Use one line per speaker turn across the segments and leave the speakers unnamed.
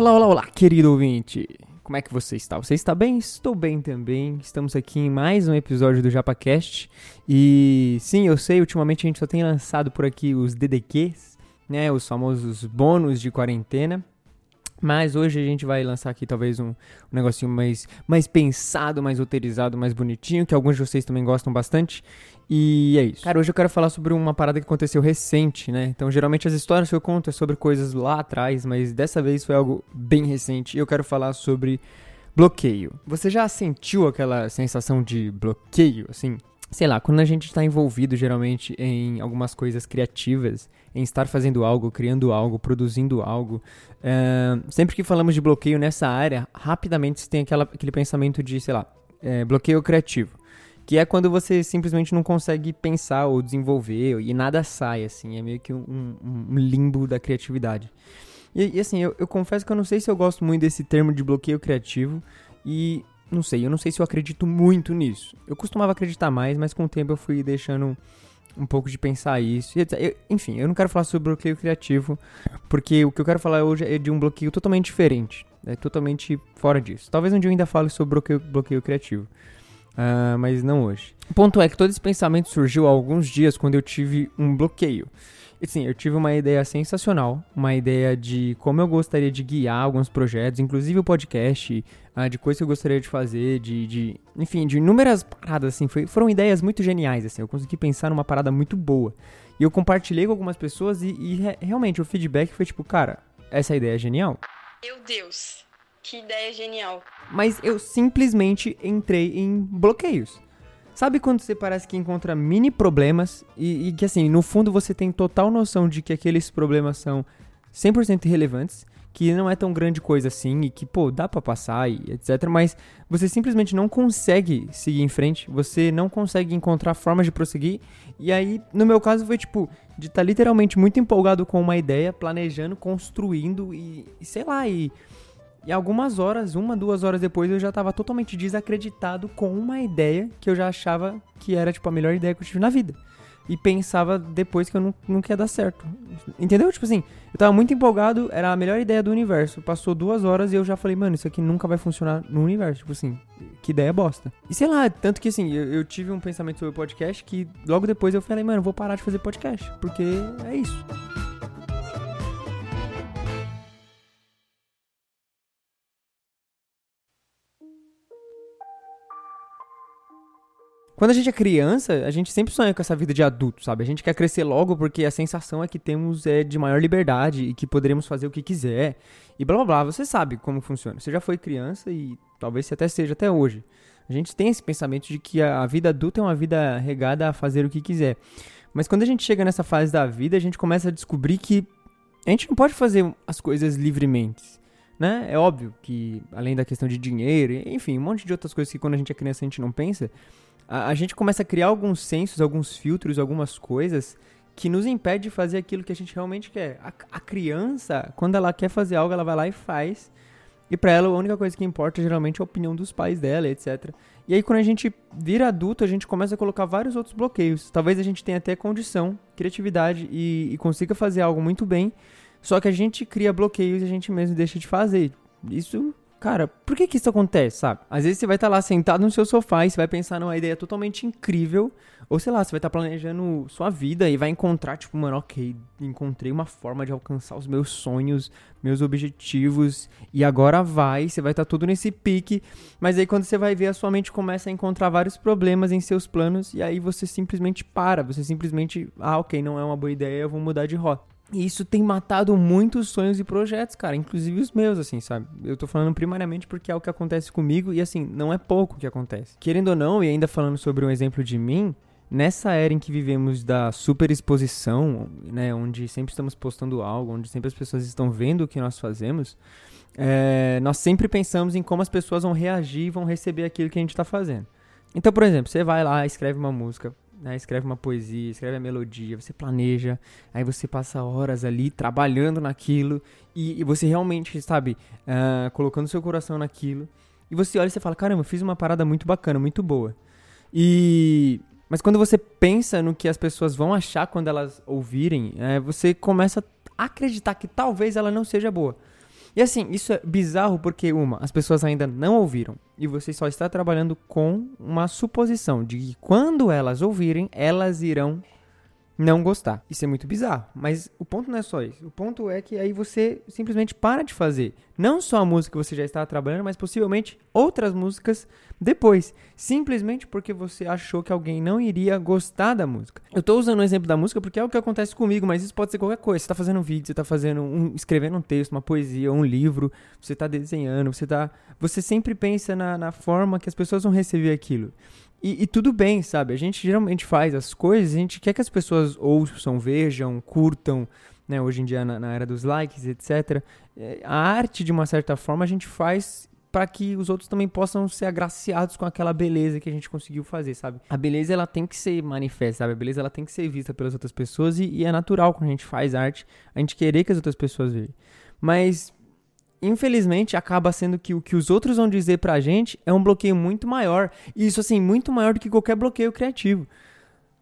Olá, olá, olá, querido ouvinte. Como é que você está? Você está bem? Estou bem também. Estamos aqui em mais um episódio do JapaCast. E sim, eu sei, ultimamente a gente só tem lançado por aqui os DDQs, né? Os famosos bônus de quarentena. Mas hoje a gente vai lançar aqui talvez um, um, negocinho mais, mais pensado, mais roteirizado, mais bonitinho, que alguns de vocês também gostam bastante. E é isso. Cara, hoje eu quero falar sobre uma parada que aconteceu recente, né? Então, geralmente as histórias que eu conto é sobre coisas lá atrás, mas dessa vez foi algo bem recente. E eu quero falar sobre bloqueio. Você já sentiu aquela sensação de bloqueio, assim? Sei lá, quando a gente está envolvido geralmente em algumas coisas criativas, em estar fazendo algo, criando algo, produzindo algo, é, sempre que falamos de bloqueio nessa área, rapidamente você tem aquela, aquele pensamento de, sei lá, é, bloqueio criativo. Que é quando você simplesmente não consegue pensar ou desenvolver e nada sai, assim. É meio que um, um limbo da criatividade. E, e assim, eu, eu confesso que eu não sei se eu gosto muito desse termo de bloqueio criativo. E não sei, eu não sei se eu acredito muito nisso. Eu costumava acreditar mais, mas com o tempo eu fui deixando um pouco de pensar isso. Eu, enfim, eu não quero falar sobre bloqueio criativo, porque o que eu quero falar hoje é de um bloqueio totalmente diferente. É totalmente fora disso. Talvez um dia eu ainda fale sobre bloqueio, bloqueio criativo. Uh, mas não hoje. O ponto é que todo esse pensamento surgiu há alguns dias quando eu tive um bloqueio. E sim, eu tive uma ideia sensacional, uma ideia de como eu gostaria de guiar alguns projetos, inclusive o podcast, uh, de coisas que eu gostaria de fazer, de, de enfim, de inúmeras paradas, assim, foi, foram ideias muito geniais, assim, eu consegui pensar numa parada muito boa. E eu compartilhei com algumas pessoas e, e re realmente o feedback foi tipo, cara, essa ideia é genial.
Meu Deus, que ideia genial.
Mas eu simplesmente entrei em bloqueios. Sabe quando você parece que encontra mini problemas e, e, que, assim, no fundo você tem total noção de que aqueles problemas são 100% irrelevantes, que não é tão grande coisa assim e que, pô, dá para passar e etc, mas você simplesmente não consegue seguir em frente, você não consegue encontrar formas de prosseguir. E aí, no meu caso, foi tipo, de estar tá literalmente muito empolgado com uma ideia, planejando, construindo e, e sei lá, e e algumas horas, uma, duas horas depois, eu já tava totalmente desacreditado com uma ideia que eu já achava que era, tipo, a melhor ideia que eu tive na vida. E pensava depois que eu não, não ia dar certo. Entendeu? Tipo assim, eu tava muito empolgado, era a melhor ideia do universo. Passou duas horas e eu já falei, mano, isso aqui nunca vai funcionar no universo. Tipo assim, que ideia bosta. E sei lá, tanto que assim, eu, eu tive um pensamento sobre podcast que logo depois eu falei, mano, vou parar de fazer podcast. Porque é isso. Quando a gente é criança, a gente sempre sonha com essa vida de adulto, sabe? A gente quer crescer logo porque a sensação é que temos é, de maior liberdade e que poderemos fazer o que quiser e blá blá blá. Você sabe como funciona. Você já foi criança e talvez você até seja até hoje. A gente tem esse pensamento de que a vida adulta é uma vida regada a fazer o que quiser. Mas quando a gente chega nessa fase da vida, a gente começa a descobrir que a gente não pode fazer as coisas livremente. Né? É óbvio que, além da questão de dinheiro, enfim, um monte de outras coisas que quando a gente é criança a gente não pensa, a, a gente começa a criar alguns sensos, alguns filtros, algumas coisas que nos impede de fazer aquilo que a gente realmente quer. A, a criança, quando ela quer fazer algo, ela vai lá e faz. E para ela a única coisa que importa geralmente é a opinião dos pais dela, etc. E aí quando a gente vira adulto, a gente começa a colocar vários outros bloqueios. Talvez a gente tenha até condição, criatividade e, e consiga fazer algo muito bem. Só que a gente cria bloqueios e a gente mesmo deixa de fazer. Isso Cara, por que que isso acontece, sabe? Às vezes você vai estar tá lá sentado no seu sofá e você vai pensar numa ideia totalmente incrível. Ou sei lá, você vai estar tá planejando sua vida e vai encontrar, tipo, mano, ok, encontrei uma forma de alcançar os meus sonhos, meus objetivos. E agora vai, você vai estar tá tudo nesse pique. Mas aí quando você vai ver, a sua mente começa a encontrar vários problemas em seus planos. E aí você simplesmente para. Você simplesmente, ah, ok, não é uma boa ideia, eu vou mudar de rota. E isso tem matado muitos sonhos e projetos, cara, inclusive os meus, assim, sabe? Eu tô falando primariamente porque é o que acontece comigo e, assim, não é pouco que acontece. Querendo ou não, e ainda falando sobre um exemplo de mim, nessa era em que vivemos da super exposição, né, onde sempre estamos postando algo, onde sempre as pessoas estão vendo o que nós fazemos, é, nós sempre pensamos em como as pessoas vão reagir e vão receber aquilo que a gente está fazendo. Então, por exemplo, você vai lá, escreve uma música, né, escreve uma poesia, escreve a melodia, você planeja, aí você passa horas ali trabalhando naquilo e, e você realmente, sabe, uh, colocando seu coração naquilo. E você olha e você fala, caramba, fiz uma parada muito bacana, muito boa. E mas quando você pensa no que as pessoas vão achar quando elas ouvirem, é, você começa a acreditar que talvez ela não seja boa. E assim, isso é bizarro porque, uma, as pessoas ainda não ouviram. E você só está trabalhando com uma suposição de que quando elas ouvirem, elas irão não gostar. Isso é muito bizarro. Mas o ponto não é só isso. O ponto é que aí você simplesmente para de fazer. Não só a música que você já está trabalhando, mas possivelmente outras músicas depois. Simplesmente porque você achou que alguém não iria gostar da música. Eu estou usando o exemplo da música porque é o que acontece comigo, mas isso pode ser qualquer coisa. Você está fazendo um vídeo, você está fazendo um, escrevendo um texto, uma poesia, um livro, você está desenhando, você tá. Você sempre pensa na, na forma que as pessoas vão receber aquilo. E, e, tudo bem, sabe? A gente geralmente faz as coisas, a gente quer que as pessoas ouçam, vejam, curtam, né? Hoje em dia, na, na era dos likes, etc. É, a arte, de uma certa forma, a gente faz para que os outros também possam ser agraciados com aquela beleza que a gente conseguiu fazer, sabe? A beleza ela tem que ser manifesta, sabe? A beleza ela tem que ser vista pelas outras pessoas e, e é natural quando a gente faz arte a gente querer que as outras pessoas vejam. Mas infelizmente, acaba sendo que o que os outros vão dizer pra gente é um bloqueio muito maior. E isso, assim, muito maior do que qualquer bloqueio criativo.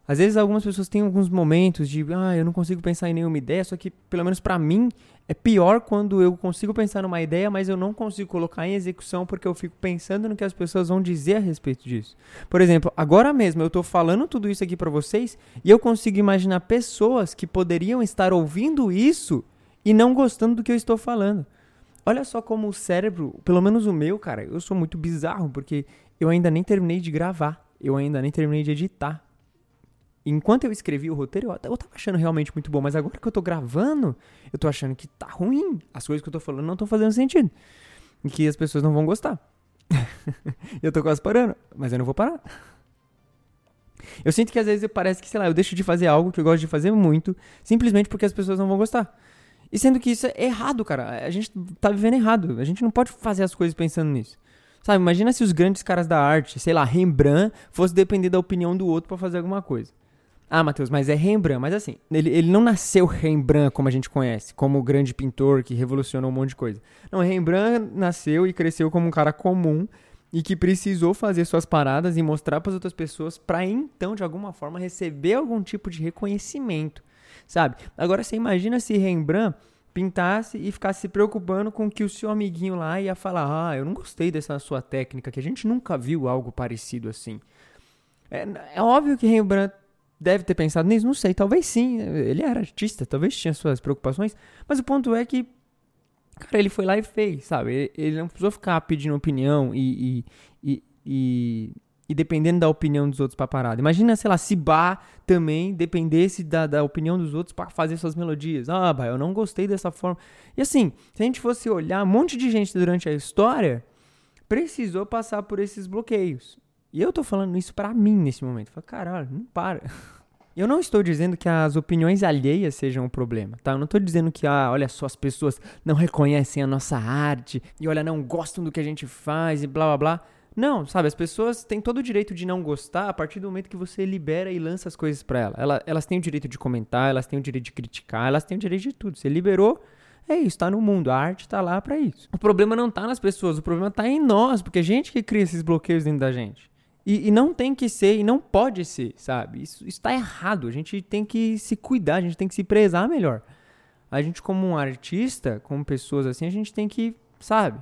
Às vezes, algumas pessoas têm alguns momentos de, ah, eu não consigo pensar em nenhuma ideia, só que, pelo menos para mim, é pior quando eu consigo pensar numa ideia, mas eu não consigo colocar em execução porque eu fico pensando no que as pessoas vão dizer a respeito disso. Por exemplo, agora mesmo eu tô falando tudo isso aqui para vocês e eu consigo imaginar pessoas que poderiam estar ouvindo isso e não gostando do que eu estou falando. Olha só como o cérebro, pelo menos o meu, cara, eu sou muito bizarro, porque eu ainda nem terminei de gravar, eu ainda nem terminei de editar. Enquanto eu escrevi o roteiro, eu, tava achando realmente muito bom, mas agora que eu tô gravando, eu tô achando que tá ruim. As coisas que eu tô falando não estão fazendo sentido. E que as pessoas não vão gostar. eu tô quase parando, mas eu não vou parar. Eu sinto que às vezes parece que, sei lá, eu deixo de fazer algo que eu gosto de fazer muito, simplesmente porque as pessoas não vão gostar. E sendo que isso é errado, cara. A gente tá vivendo errado. A gente não pode fazer as coisas pensando nisso. Sabe, imagina se os grandes caras da arte, sei lá, Rembrandt, fosse depender da opinião do outro para fazer alguma coisa. Ah, Matheus, mas é Rembrandt. Mas assim, ele, ele não nasceu Rembrandt como a gente conhece, como o grande pintor que revolucionou um monte de coisa. Não, Rembrandt nasceu e cresceu como um cara comum e que precisou fazer suas paradas e mostrar para as outras pessoas para então, de alguma forma, receber algum tipo de reconhecimento sabe? Agora você imagina se Rembrandt pintasse e ficasse se preocupando com que o seu amiguinho lá ia falar: Ah, eu não gostei dessa sua técnica, que a gente nunca viu algo parecido assim. É, é óbvio que Rembrandt deve ter pensado nisso, não sei, talvez sim. Ele era artista, talvez tinha suas preocupações, mas o ponto é que, cara, ele foi lá e fez, sabe? Ele, não precisou ficar pedindo opinião e, e, e e dependendo da opinião dos outros pra parada. Imagina, sei lá, se Bach também dependesse da, da opinião dos outros para fazer suas melodias. Ah, bah, eu não gostei dessa forma. E assim, se a gente fosse olhar, um monte de gente durante a história precisou passar por esses bloqueios. E eu tô falando isso para mim nesse momento. Fala, caralho, não para. Eu não estou dizendo que as opiniões alheias sejam o problema, tá? Eu não estou dizendo que, ah, olha só, as pessoas não reconhecem a nossa arte e, olha, não gostam do que a gente faz e blá blá blá. Não, sabe, as pessoas têm todo o direito de não gostar a partir do momento que você libera e lança as coisas para ela. ela. Elas têm o direito de comentar, elas têm o direito de criticar, elas têm o direito de tudo. Você liberou, é isso, tá no mundo. A arte tá lá para isso. O problema não tá nas pessoas, o problema tá em nós, porque é a gente que cria esses bloqueios dentro da gente. E, e não tem que ser, e não pode ser, sabe? Isso, isso tá errado. A gente tem que se cuidar, a gente tem que se prezar melhor. A gente, como um artista, como pessoas assim, a gente tem que, sabe?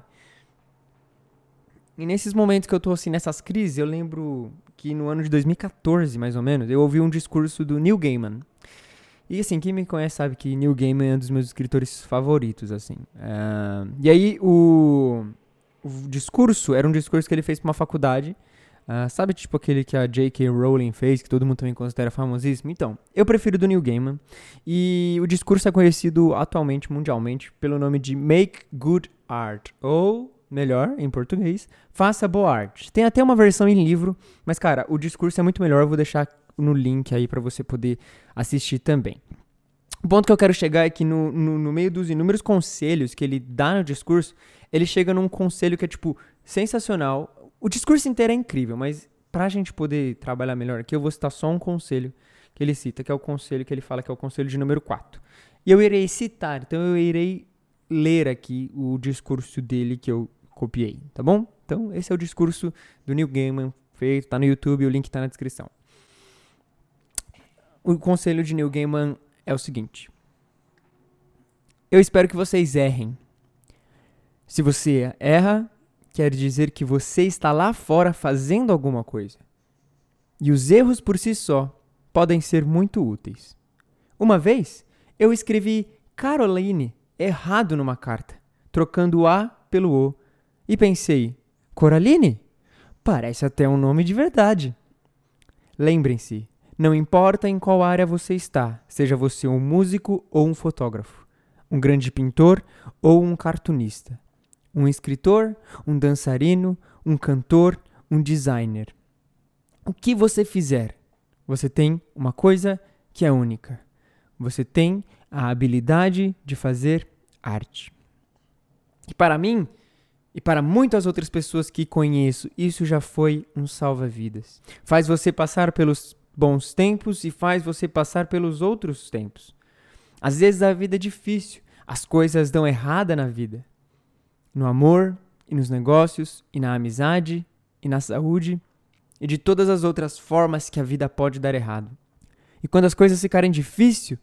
E nesses momentos que eu tô assim, nessas crises, eu lembro que no ano de 2014, mais ou menos, eu ouvi um discurso do Neil Gaiman. E assim, quem me conhece sabe que Neil Gaiman é um dos meus escritores favoritos, assim. Uh, e aí o, o, discurso era um discurso que ele fez pra uma faculdade. Uh, sabe, tipo aquele que a J.K. Rowling fez, que todo mundo também considera famosíssimo? Então, eu prefiro do Neil Gaiman. E o discurso é conhecido atualmente, mundialmente, pelo nome de Make Good Art. Ou melhor em português, faça boa arte. Tem até uma versão em livro, mas cara, o discurso é muito melhor, eu vou deixar no link aí para você poder assistir também. O ponto que eu quero chegar é que no, no, no, meio dos inúmeros conselhos que ele dá no discurso, ele chega num conselho que é, tipo, sensacional. O discurso inteiro é incrível, mas pra gente poder trabalhar melhor aqui, eu vou citar só um conselho que ele cita, que é o conselho que ele fala que é o conselho de número 4. E eu irei citar, então eu irei ler aqui o discurso dele que eu copiei, tá bom? Então, esse é o discurso do Neil Gaiman feito, tá no YouTube, o link tá na descrição. O conselho de Neil Gaiman é o seguinte: Eu espero que vocês errem. Se você erra, quer dizer que você está lá fora fazendo alguma coisa. E os erros por si só podem ser muito úteis. Uma vez, eu escrevi Caroline errado numa carta, trocando o A pelo O, e pensei: Coraline? Parece até um nome de verdade. Lembrem-se, não importa em qual área você está, seja você um músico ou um fotógrafo, um grande pintor ou um cartunista, um escritor, um dançarino, um cantor, um designer. O que você fizer, você tem uma coisa que é única. Você tem a habilidade de fazer arte. E para mim, e para muitas outras pessoas que conheço, isso já foi um salva-vidas. Faz você passar pelos bons tempos e faz você passar pelos outros tempos. Às vezes a vida é difícil, as coisas dão errada na vida. No amor, e nos negócios, e na amizade, e na saúde, e de todas as outras formas que a vida pode dar errado. E quando as coisas ficarem difíceis,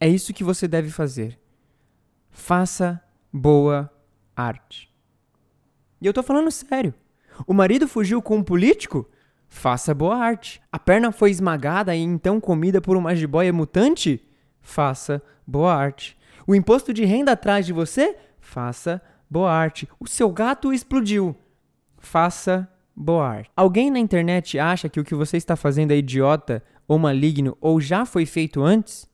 é isso que você deve fazer. Faça boa arte. E eu tô falando sério. O marido fugiu com um político? Faça boa arte. A perna foi esmagada e então comida por uma jiboia mutante? Faça boa arte. O imposto de renda atrás de você? Faça boa arte. O seu gato explodiu? Faça boa arte. Alguém na internet acha que o que você está fazendo é idiota ou maligno ou já foi feito antes?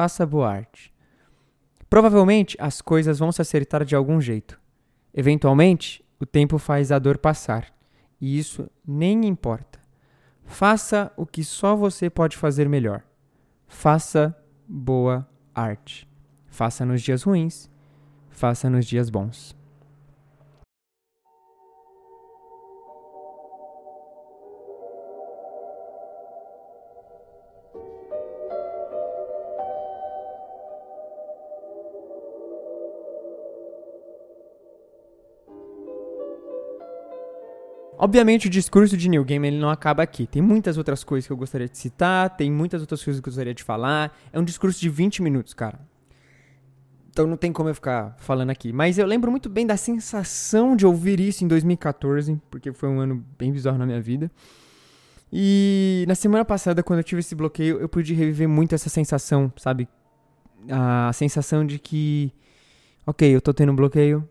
Faça boa arte. Provavelmente as coisas vão se acertar de algum jeito. Eventualmente, o tempo faz a dor passar, e isso nem importa. Faça o que só você pode fazer melhor. Faça boa arte. Faça nos dias ruins, faça nos dias bons. Obviamente o discurso de New Game ele não acaba aqui. Tem muitas outras coisas que eu gostaria de citar, tem muitas outras coisas que eu gostaria de falar. É um discurso de 20 minutos, cara. Então não tem como eu ficar falando aqui. Mas eu lembro muito bem da sensação de ouvir isso em 2014, porque foi um ano bem bizarro na minha vida. E na semana passada, quando eu tive esse bloqueio, eu pude reviver muito essa sensação, sabe? A sensação de que, ok, eu tô tendo um bloqueio,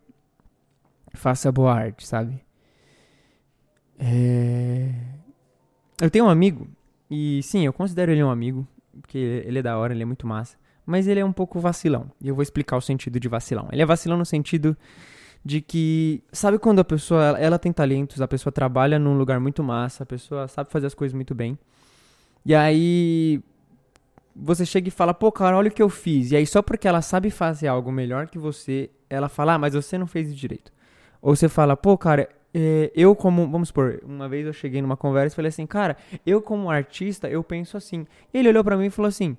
faça boa arte, sabe? É... Eu tenho um amigo, e sim, eu considero ele um amigo, porque ele é da hora, ele é muito massa. Mas ele é um pouco vacilão. E eu vou explicar o sentido de vacilão. Ele é vacilão no sentido de que. Sabe quando a pessoa ela, tem talentos, a pessoa trabalha num lugar muito massa, a pessoa sabe fazer as coisas muito bem. E aí. Você chega e fala, pô, cara, olha o que eu fiz. E aí, só porque ela sabe fazer algo melhor que você, ela fala, ah, mas você não fez direito. Ou você fala, pô, cara, eu como, vamos supor, uma vez eu cheguei numa conversa e falei assim, cara, eu como artista, eu penso assim. Ele olhou para mim e falou assim,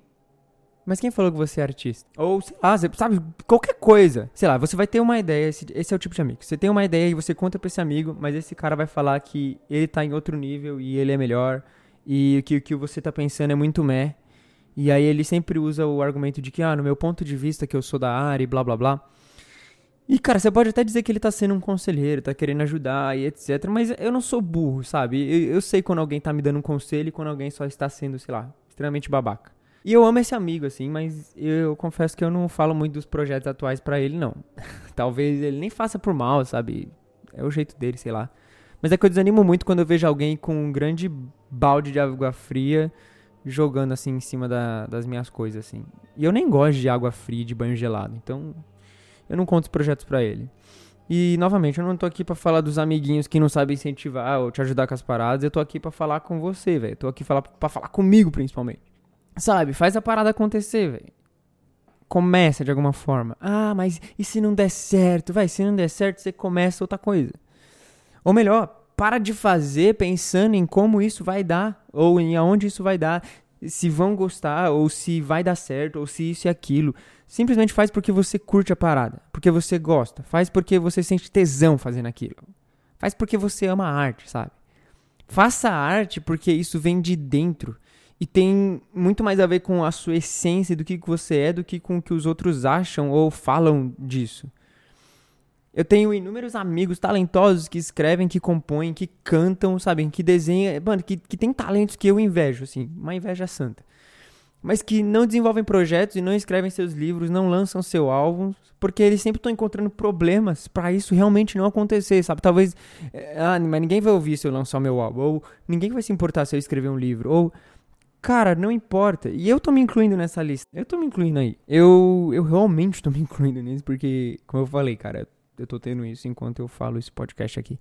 mas quem falou que você é artista? Ou, sei lá, sabe, qualquer coisa. Sei lá, você vai ter uma ideia, esse, esse, é o tipo de amigo. Você tem uma ideia e você conta pra esse amigo, mas esse cara vai falar que ele tá em outro nível e ele é melhor. E que o que você tá pensando é muito meh. E aí ele sempre usa o argumento de que, ah, no meu ponto de vista que eu sou da área e blá blá blá. E, cara, você pode até dizer que ele tá sendo um conselheiro, tá querendo ajudar e etc. Mas eu não sou burro, sabe? Eu, eu sei quando alguém tá me dando um conselho e quando alguém só está sendo, sei lá, extremamente babaca. E eu amo esse amigo, assim, mas eu confesso que eu não falo muito dos projetos atuais para ele, não. Talvez ele nem faça por mal, sabe? É o jeito dele, sei lá. Mas é que eu desanimo muito quando eu vejo alguém com um grande balde de água fria jogando assim em cima da, das minhas coisas, assim. E eu nem gosto de água fria, de banho gelado. Então, eu não conto os projetos para ele. E, novamente, eu não tô aqui para falar dos amiguinhos que não sabem incentivar ou te ajudar com as paradas. Eu tô aqui para falar com você, velho. Tô aqui pra falar comigo, principalmente. Sabe? Faz a parada acontecer, velho. Começa de alguma forma. Ah, mas e se não der certo? Vai, se não der certo, você começa outra coisa. Ou melhor, para de fazer pensando em como isso vai dar. Ou em aonde isso vai dar. Se vão gostar, ou se vai dar certo, ou se isso e aquilo. Simplesmente faz porque você curte a parada, porque você gosta, faz porque você sente tesão fazendo aquilo. Faz porque você ama a arte, sabe? Faça a arte porque isso vem de dentro e tem muito mais a ver com a sua essência do que você é do que com o que os outros acham ou falam disso. Eu tenho inúmeros amigos talentosos que escrevem, que compõem, que cantam, sabem, que desenham, mano, que, que tem talentos que eu invejo, assim, uma inveja santa. Mas que não desenvolvem projetos e não escrevem seus livros, não lançam seu álbum, porque eles sempre estão encontrando problemas para isso realmente não acontecer, sabe? Talvez, eh, ah, mas ninguém vai ouvir se eu lançar meu álbum, ou ninguém vai se importar se eu escrever um livro, ou Cara, não importa. E eu tô me incluindo nessa lista. Eu tô me incluindo aí. Eu, eu realmente tô me incluindo nisso, porque, como eu falei, cara, eu tô tendo isso enquanto eu falo esse podcast aqui.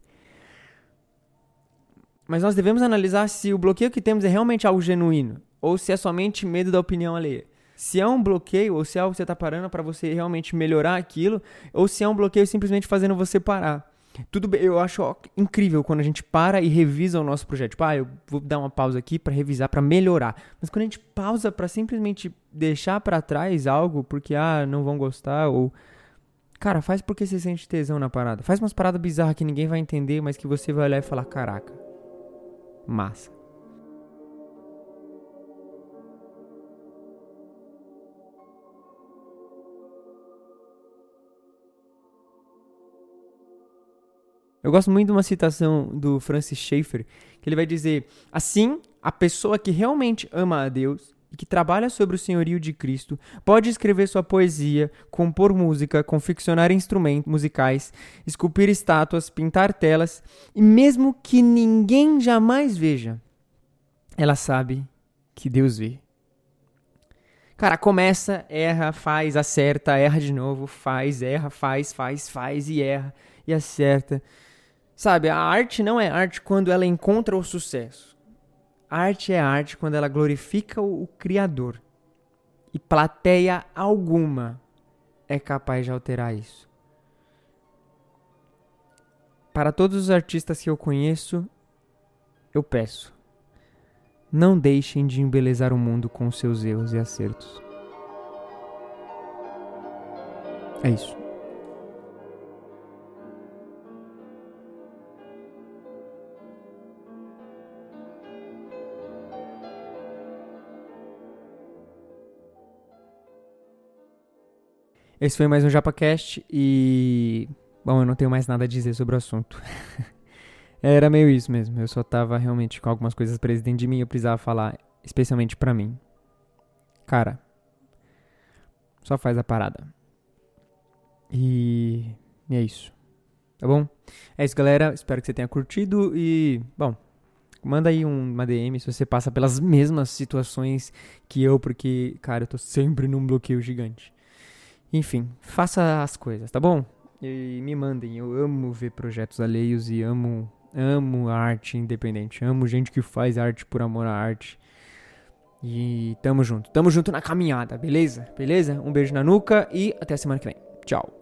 Mas nós devemos analisar se o bloqueio que temos é realmente algo genuíno, ou se é somente medo da opinião alheia. Se é um bloqueio, ou se é algo que você tá parando para você realmente melhorar aquilo, ou se é um bloqueio simplesmente fazendo você parar. Tudo bem, eu acho incrível quando a gente para e revisa o nosso projeto. Tipo, ah, eu vou dar uma pausa aqui para revisar, para melhorar. Mas quando a gente pausa para simplesmente deixar para trás algo porque ah, não vão gostar ou cara, faz porque você sente tesão na parada. Faz umas paradas bizarras que ninguém vai entender, mas que você vai olhar e falar, caraca. Massa. Eu gosto muito de uma citação do Francis Schaeffer, que ele vai dizer: Assim, a pessoa que realmente ama a Deus e que trabalha sobre o senhorio de Cristo pode escrever sua poesia, compor música, confeccionar instrumentos musicais, esculpir estátuas, pintar telas e mesmo que ninguém jamais veja, ela sabe que Deus vê. Cara, começa, erra, faz, acerta, erra de novo, faz, erra, faz, faz, faz e erra e acerta. Sabe, a arte não é arte quando ela encontra o sucesso. A arte é arte quando ela glorifica o, o Criador. E plateia alguma é capaz de alterar isso. Para todos os artistas que eu conheço, eu peço: não deixem de embelezar o mundo com seus erros e acertos. É isso. Esse foi mais um JapaCast e. Bom, eu não tenho mais nada a dizer sobre o assunto. Era meio isso mesmo. Eu só tava realmente com algumas coisas presas dentro de mim e eu precisava falar, especialmente pra mim. Cara, só faz a parada. E, e é isso. Tá bom? É isso, galera. Espero que você tenha curtido e, bom, manda aí uma DM se você passa pelas mesmas situações que eu, porque, cara, eu tô sempre num bloqueio gigante. Enfim, faça as coisas, tá bom? E me mandem, eu amo ver projetos alheios e amo amo arte independente, amo gente que faz arte por amor à arte. E tamo junto, tamo junto na caminhada, beleza? Beleza? Um beijo na nuca e até a semana que vem. Tchau.